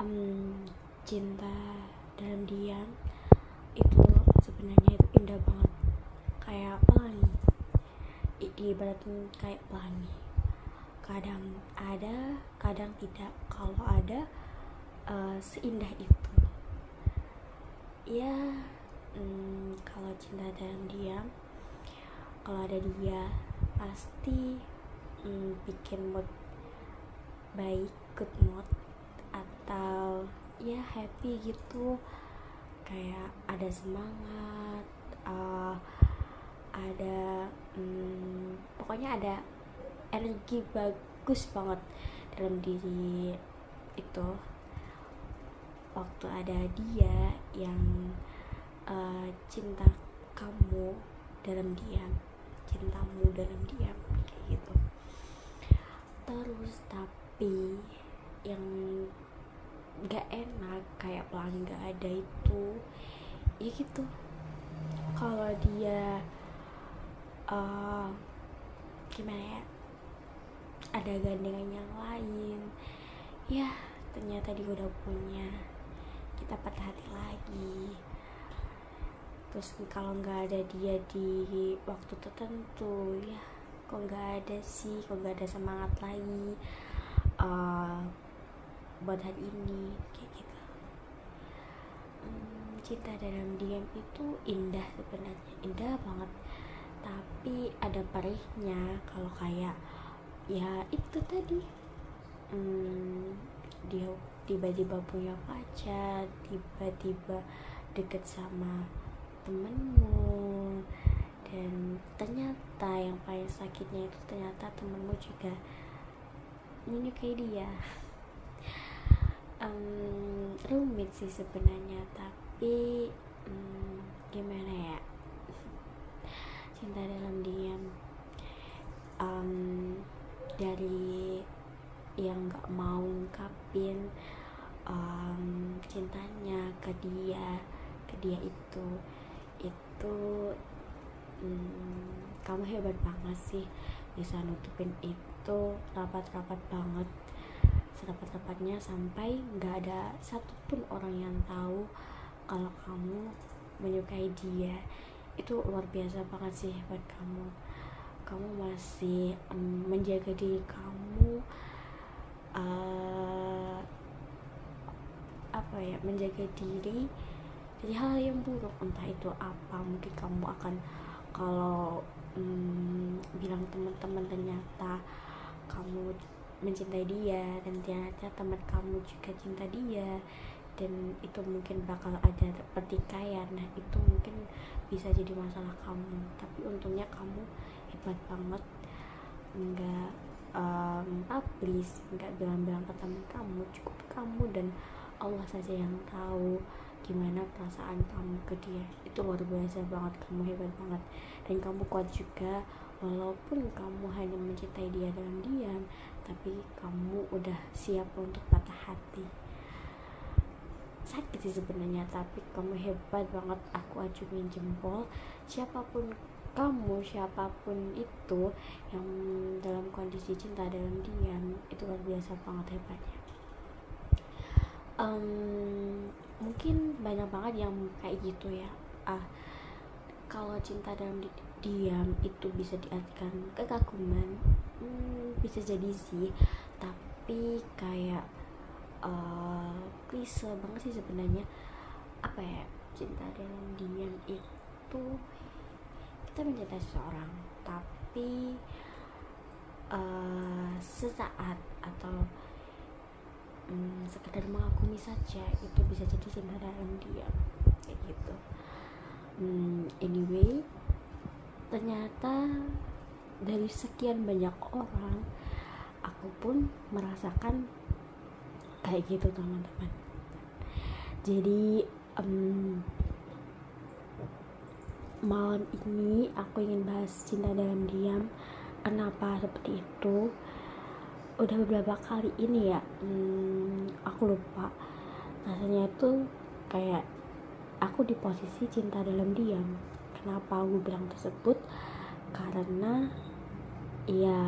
um, cinta dalam diam itu sebenarnya itu indah banget. Kayak pelangi diibaratin kayak pelangi. Kadang ada kadang tidak. Kalau ada uh, seindah itu. Ya hmm, kalau cinta dalam diam kalau ada dia pasti hmm, bikin mood baik good mood atau ya happy gitu. Kayak ada semangat uh, ada hmm, pokoknya ada energi bagus banget dalam diri itu. Waktu ada dia yang uh, cinta kamu dalam diam cintamu dalam diam kayak gitu. Terus tapi yang gak enak kayak pelangi gak ada itu. Ya gitu. Kalau dia uh, gimana ya ada gandengan yang lain ya ternyata dia udah punya kita patah hati lagi. Terus kalau nggak ada dia di waktu tertentu ya kok nggak ada sih kok nggak ada semangat lagi. Uh, buat hari ini kayak gitu. Hmm, cinta dalam diam itu indah sebenarnya indah banget. Tapi ada perihnya kalau kayak ya itu tadi. Hmm, dia tiba-tiba punya pacar tiba-tiba deket sama temenmu dan ternyata yang paling sakitnya itu ternyata temenmu juga menyukai dia um, rumit sih sebenarnya tapi um, gimana ya? Cinta dalam diam. Um, dari yang gak mau ngungkapin um, cintanya ke dia ke dia itu itu um, kamu hebat banget sih. Bisa nutupin itu rapat-rapat banget serapat-rapatnya sampai nggak ada satupun orang yang tahu kalau kamu menyukai dia. Itu luar biasa banget sih buat kamu. Kamu masih um, menjaga diri kamu uh, apa ya menjaga diri dari hal yang buruk entah itu apa mungkin kamu akan kalau um, bilang teman-teman ternyata kamu mencintai dia dan ternyata teman kamu juga cinta dia dan itu mungkin bakal ada pertikaian. Nah itu mungkin bisa jadi masalah kamu. Tapi untungnya kamu hebat banget. Nggak um, publish nggak bilang-bilang ke teman kamu. Cukup kamu dan Allah saja yang tahu gimana perasaan kamu ke dia. Itu luar biasa banget. Kamu hebat banget. Dan kamu kuat juga walaupun kamu hanya mencintai dia dalam diam tapi kamu udah siap untuk patah hati. Sakit sih sebenarnya tapi kamu hebat banget. Aku acungin jempol. Siapa pun kamu siapa pun itu yang dalam kondisi cinta dalam diam itu luar biasa banget hebatnya. Um, mungkin banyak banget yang kayak gitu ya. Ah kalau cinta dalam di diam itu bisa diartikan kekaguman. Hmm, bisa jadi sih. Tapi kayak uh, klise banget sih sebenarnya. Apa ya cinta dalam diam itu kita mencintai seseorang tapi uh, sesaat atau um, sekedar mengagumi saja itu bisa jadi cinta dalam diam. Kayak gitu. Um, anyway ternyata dari sekian banyak orang aku pun merasakan kayak gitu teman-teman. Jadi um, malam ini aku ingin bahas cinta dalam diam. Kenapa seperti itu? Udah beberapa kali ini ya hmm, aku lupa. Rasanya itu kayak aku di posisi cinta dalam diam kenapa aku bilang tersebut? Karena ya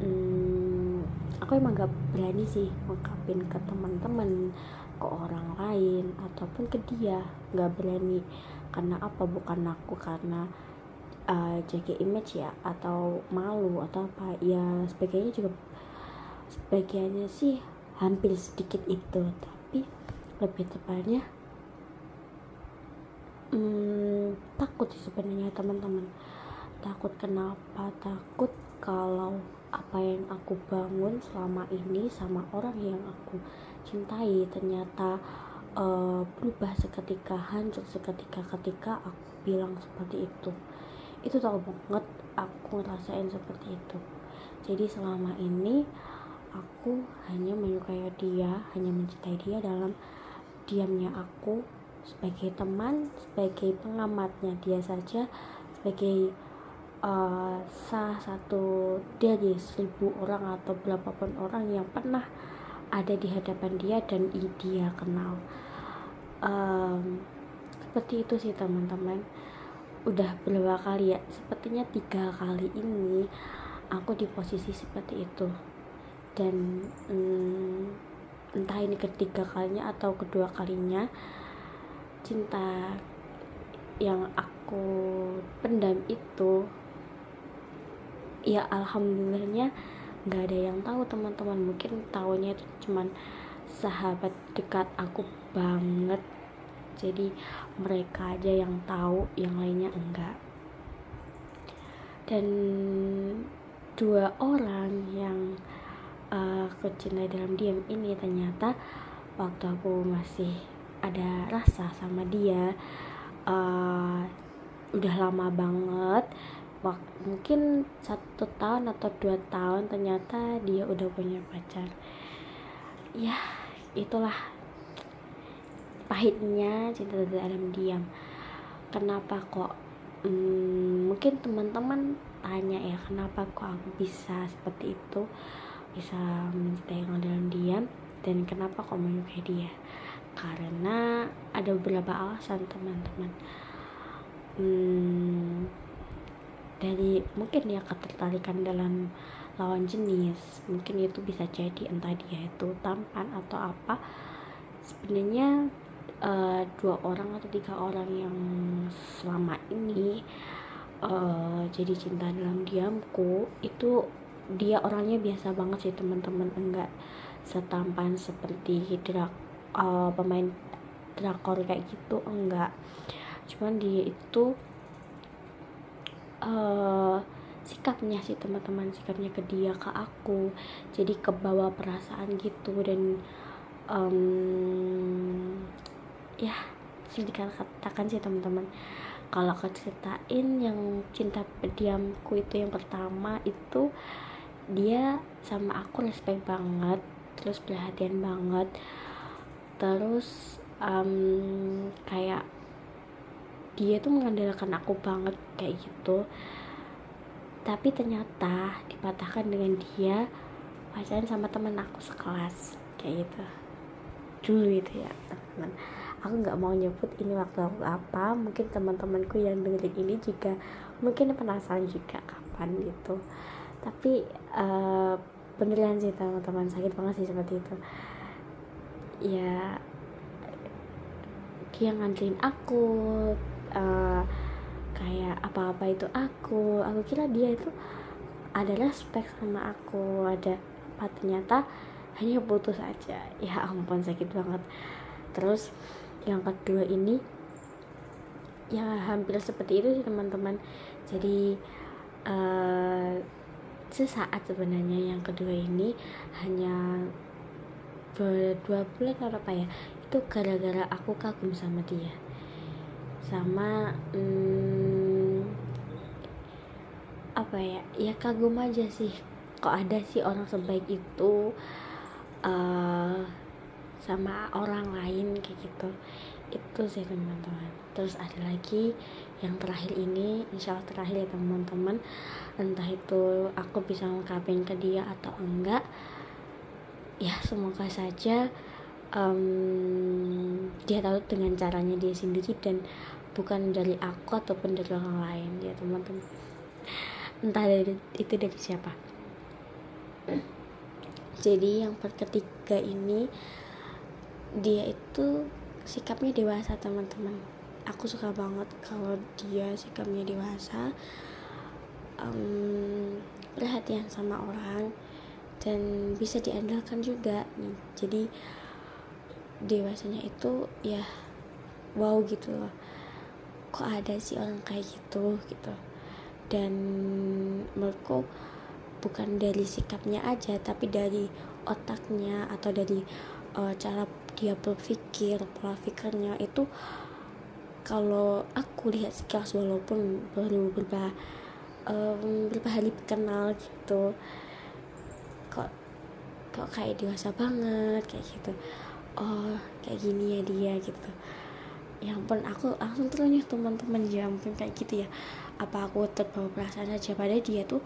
hmm, aku emang gak berani sih ngungkapin ke teman-teman ke orang lain ataupun ke dia. Nggak berani. Karena apa? Bukan aku karena uh, jaga image ya atau malu atau apa. Ya sebagainya juga sebagiannya sih hampir sedikit itu. Tapi lebih tepatnya hmm, takut sih sebenarnya teman-teman. Takut kenapa? Takut kalau apa yang aku bangun selama ini sama orang yang aku cintai ternyata uh, berubah seketika hancur seketika ketika aku bilang seperti itu. Itu tahu banget aku ngerasain seperti itu. Jadi selama ini aku hanya menyukai dia hanya mencintai dia dalam diamnya aku sebagai teman sebagai pengamatnya dia saja sebagai uh, salah satu dari seribu orang atau berapapun orang yang pernah ada di hadapan dia dan dia kenal. Um, seperti itu sih teman-teman. Udah berapa kali ya? Sepertinya tiga kali ini aku di posisi seperti itu. Dan um, entah ini ketiga kalinya atau kedua kalinya cinta yang aku pendam itu ya alhamdulillahnya nggak ada yang tahu teman-teman. Mungkin tahunya itu cuman sahabat dekat aku banget. Jadi mereka aja yang tahu yang lainnya enggak. Dan dua orang yang uh, aku dalam diam ini ternyata waktu aku masih ada rasa sama dia uh, udah lama banget. Mungkin satu tahun atau dua tahun ternyata dia udah punya pacar. Ya itulah pahitnya cinta dalam diam. Kenapa kok hmm, mungkin teman-teman tanya ya kenapa kok aku bisa seperti itu? Bisa mencintai dalam diam dan kenapa kok menyukai dia karena ada beberapa alasan teman-teman. Hmm, dari mungkin ya ketertarikan dalam lawan jenis. Mungkin itu bisa jadi entah dia itu tampan atau apa. Sebenarnya uh, dua orang atau tiga orang yang selama ini uh, jadi cinta dalam diamku itu dia orangnya biasa banget sih teman-teman. Enggak setampan seperti drak uh, pemain drakor kayak gitu enggak. Cuman dia itu uh, sikapnya sih teman-teman sikapnya ke dia ke aku. Jadi ke bawah perasaan gitu dan um, ya sih dikatakan sih teman-teman. Kalau aku ceritain yang cinta pediamku itu yang pertama itu dia sama aku respect banget terus perhatian banget terus um, kayak dia tuh mengandalkan aku banget kayak gitu. Tapi ternyata dipatahkan dengan dia pacaran sama temen aku sekelas kayak gitu. Dulu itu ya teman. Aku nggak mau nyebut ini waktu aku apa. Mungkin teman-temanku yang dengerin ini juga mungkin penasaran juga kapan gitu. Tapi uh, beneran sih teman-teman. Sakit banget sih seperti itu ya dia nganterin aku uh, kayak apa-apa itu aku. Aku kira dia itu ada respect sama aku. Ada apa ternyata hanya putus aja. Ya ampun sakit banget. Terus yang kedua ini ya hampir seperti itu sih teman-teman. Jadi uh, sesaat sebenarnya yang kedua ini hanya dua bulan atau apa ya? Itu gara-gara aku kagum sama dia. Sama hmm, apa ya? Ya kagum aja sih. Kok ada sih orang sebaik itu? Uh, sama orang lain kayak gitu. Itu sih teman-teman. Terus ada lagi yang terakhir ini. Insya Allah terakhir ya teman-teman. Entah itu aku bisa ngungkapin ke dia atau enggak ya semoga saja um, dia tahu dengan caranya dia sendiri dan bukan dari aku ataupun dari orang lain ya teman-teman. Entah dari itu dari siapa. Jadi yang ketiga ini dia itu sikapnya dewasa teman-teman. Aku suka banget kalau dia sikapnya dewasa. Um, perhatian sama orang dan bisa diandalkan juga. Jadi dewasanya itu ya wow gitu loh. Kok ada sih orang kayak gitu gitu. Dan menurutku bukan dari sikapnya aja tapi dari otaknya atau dari uh, cara dia berpikir pola pikirnya itu kalau aku lihat sekilas walaupun baru beberapa um, beberapa hari kenal gitu kok kok kayak dewasa banget kayak gitu. Oh kayak gini ya dia gitu. Ya ampun aku langsung terus teman-teman. Ya ampun kayak gitu ya. Apa aku terbawa perasaan aja? Pada dia tuh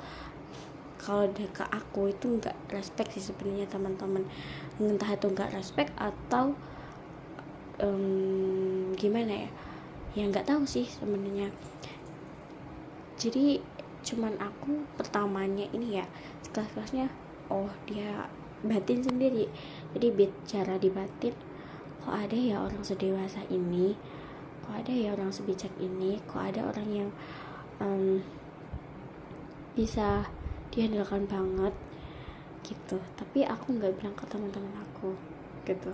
kalau dia ke aku itu nggak respect sih sebenarnya teman-teman. Entah itu nggak respect atau um, gimana ya? Ya nggak tahu sih sebenarnya. Jadi cuman aku pertamanya ini ya kelas-kelasnya oh dia batin sendiri. Jadi bicara di batin kok ada ya orang sedewasa ini? Kok ada ya orang sebijak ini? Kok ada orang yang um, bisa diandalkan banget? Gitu. Tapi aku nggak bilang ke teman-teman aku gitu.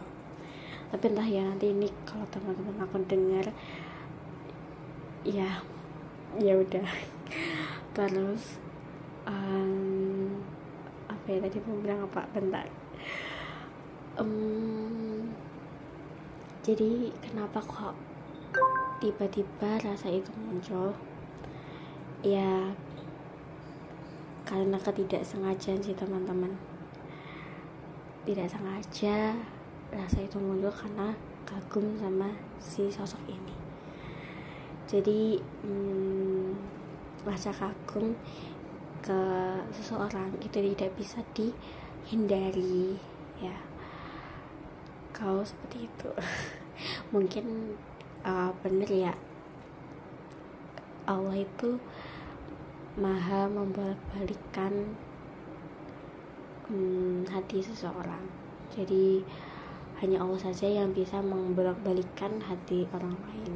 Tapi entah ya nanti ini kalau teman-teman aku dengar ya ya udah. Terus um, apa ya tadi mau bilang apa? Bentar. Um, jadi kenapa kok tiba-tiba rasa itu muncul? Ya karena ketidaksengajaan sih teman-teman. Tidak sengaja rasa itu muncul karena kagum sama si sosok ini. Jadi hmm, rasa kagum ke seseorang itu tidak bisa dihindari ya. Kalau seperti itu. Mungkin uh, bener ya. Allah itu maha membolak-balikan hmm, hati seseorang. Jadi hanya Allah saja yang bisa membolak-balikan hati orang lain.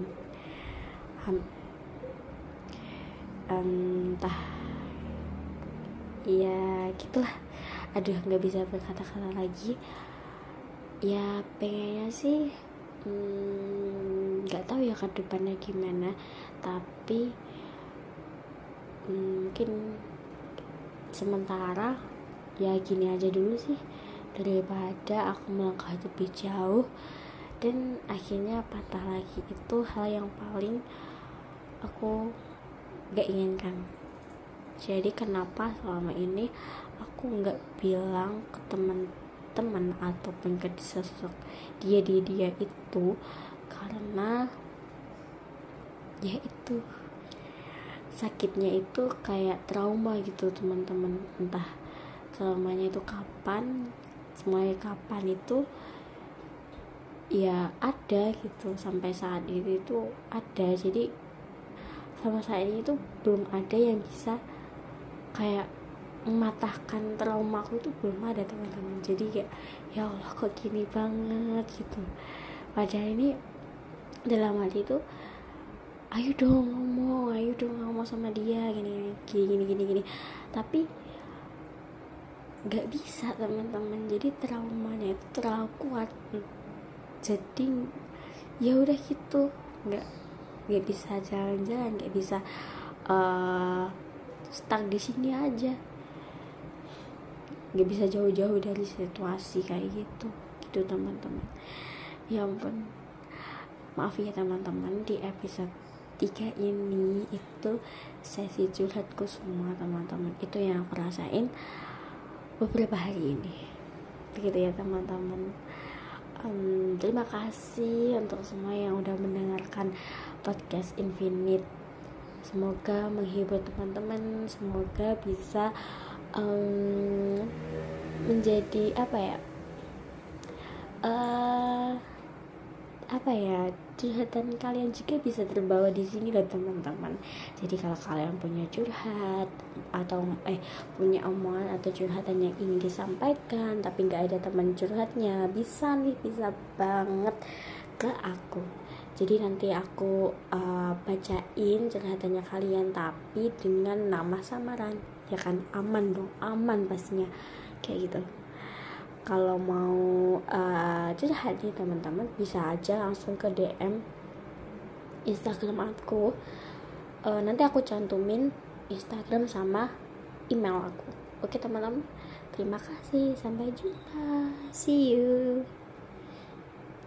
Entah ya gitulah. Aduh nggak bisa berkata-kata lagi. Ya pengennya sih hmm, nggak hmm, tahu ya ke depannya gimana. Tapi hmm, mungkin sementara ya gini aja dulu sih. Daripada aku melangkah lebih jauh dan akhirnya patah lagi. Itu hal yang paling aku gak inginkan jadi kenapa selama ini aku nggak bilang ke teman-teman ataupun ke sosok dia dia dia itu? Karena ya itu sakitnya itu kayak trauma gitu teman-teman. Entah traumanya itu kapan semuanya kapan itu ya ada gitu. Sampai saat ini itu ada. Jadi sama saat ini itu belum ada yang bisa kayak mematahkan trauma aku itu belum ada teman-teman. Jadi kayak ya Allah kok gini banget gitu. Padahal ini dalam hati itu ayo dong ngomong ayo dong ngomong sama dia gini gini gini gini gini. Tapi nggak bisa teman-teman. Jadi traumanya itu terlalu kuat. Jadi ya udah gitu. Nggak nggak bisa jalan-jalan nggak bisa uh, stuck di sini aja. Nggak bisa jauh-jauh dari situasi kayak gitu. Gitu teman-teman. Ya ampun. Maaf ya teman-teman di episode 3 ini itu sesi curhatku semua teman-teman. Itu yang aku rasain beberapa hari ini. Begitu ya teman-teman. Um, terima kasih untuk semua yang udah mendengarkan podcast Infinite semoga menghibur teman-teman semoga bisa um, menjadi apa ya uh, apa ya curhatan kalian juga bisa terbawa di sini loh teman-teman. Jadi kalau kalian punya curhat atau eh punya omongan atau curhatan yang ingin disampaikan tapi nggak ada teman curhatnya bisa nih bisa banget ke aku jadi nanti aku uh, bacain curhatannya kalian tapi dengan nama samaran. Ya kan? Aman dong. Aman pastinya. Kayak gitu. Kalau mau uh, curhat nih teman-teman bisa aja langsung ke DM Instagram aku. Uh, nanti aku cantumin Instagram sama email aku. Oke teman-teman. Terima kasih. Sampai jumpa. See you